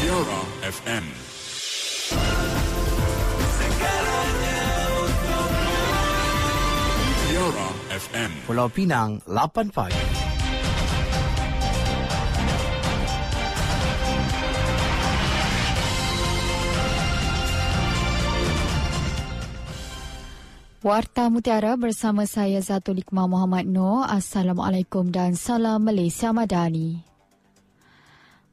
Mutiara FM. Mutiara FM. Pulau Pinang 8 pagi. Warta Mutiara bersama saya Zatul Iqmah Muhammad Noor. Assalamualaikum dan salam Malaysia Madani.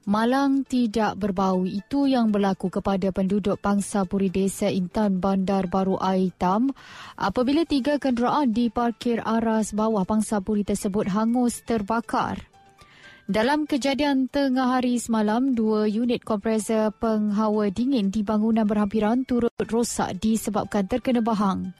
Malang tidak berbau itu yang berlaku kepada penduduk Pangsa Puri Desa Intan Bandar Baru Air Hitam apabila tiga kenderaan diparkir aras bawah Pangsa Puri tersebut hangus terbakar. Dalam kejadian tengah hari semalam, dua unit kompresor penghawa dingin di bangunan berhampiran turut rosak disebabkan terkena bahang.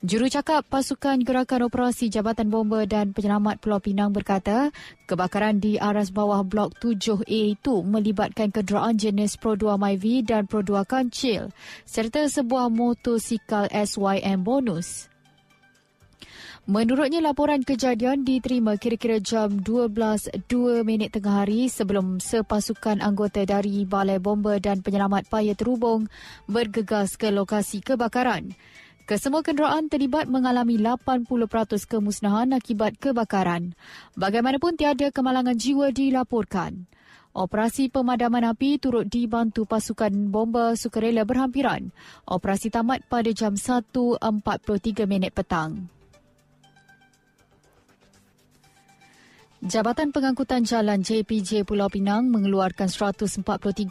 Jurucakap Pasukan Gerakan Operasi Jabatan Bomba dan Penyelamat Pulau Pinang berkata, kebakaran di aras bawah Blok 7A itu melibatkan kenderaan jenis Pro 2 MyV dan Pro 2 Kancil serta sebuah motosikal SYM bonus. Menurutnya laporan kejadian diterima kira-kira jam 12.02 minit tengah hari sebelum sepasukan anggota dari Balai Bomba dan Penyelamat Paya Terhubung bergegas ke lokasi kebakaran. Kesemua kenderaan terlibat mengalami 80% kemusnahan akibat kebakaran. Bagaimanapun tiada kemalangan jiwa dilaporkan. Operasi pemadaman api turut dibantu pasukan bomba sukarela berhampiran. Operasi tamat pada jam 1.43 minit petang. Jabatan Pengangkutan Jalan JPJ Pulau Pinang mengeluarkan 143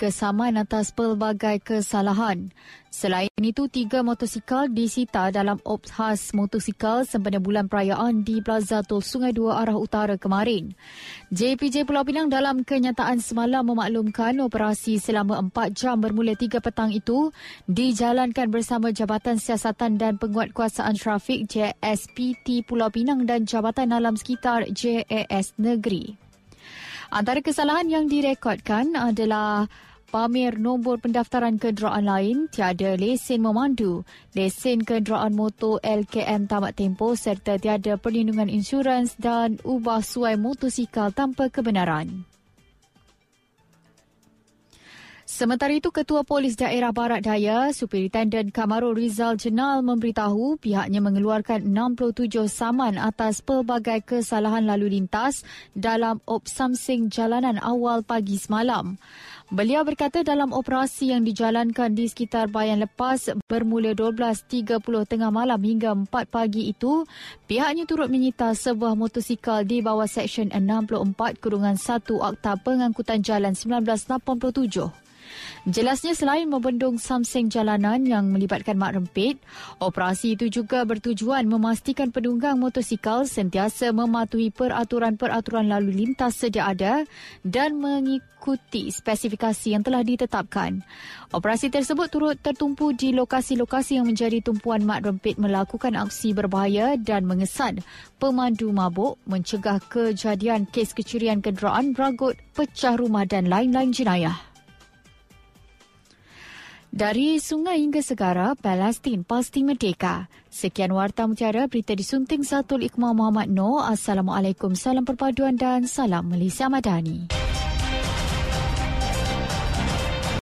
saman atas pelbagai kesalahan. Selain itu, tiga motosikal disita dalam ops khas motosikal sempena bulan perayaan di Plaza Tol Sungai Dua arah utara kemarin. JPJ Pulau Pinang dalam kenyataan semalam memaklumkan operasi selama empat jam bermula tiga petang itu dijalankan bersama Jabatan Siasatan dan Penguatkuasaan Trafik JSPT Pulau Pinang dan Jabatan Alam Sekitar JAS Negeri. Antara kesalahan yang direkodkan adalah pamer nombor pendaftaran kenderaan lain, tiada lesen memandu, lesen kenderaan motor LKM tamat tempoh serta tiada perlindungan insurans dan ubah suai motosikal tanpa kebenaran. Sementara itu, Ketua Polis Daerah Barat Daya, Superintendent Kamarul Rizal Jenal memberitahu pihaknya mengeluarkan 67 saman atas pelbagai kesalahan lalu lintas dalam op samsing jalanan awal pagi semalam. Beliau berkata dalam operasi yang dijalankan di sekitar bayan lepas bermula 12.30 tengah malam hingga 4 pagi itu, pihaknya turut menyita sebuah motosikal di bawah Seksyen 64 Kurungan 1 Akta Pengangkutan Jalan 1987. Jelasnya selain membendung samseng jalanan yang melibatkan mak rempit, operasi itu juga bertujuan memastikan penunggang motosikal sentiasa mematuhi peraturan-peraturan lalu lintas sedia ada dan mengikuti spesifikasi yang telah ditetapkan. Operasi tersebut turut tertumpu di lokasi-lokasi yang menjadi tumpuan mak rempit melakukan aksi berbahaya dan mengesan pemandu mabuk mencegah kejadian kes kecurian kenderaan beragut, pecah rumah dan lain-lain jenayah. Dari sungai hingga segara, Palestin pasti merdeka. Sekian Warta Mutiara, berita disunting Zatul Iqmah Muhammad Noor. Assalamualaikum, salam perpaduan dan salam Malaysia Madani.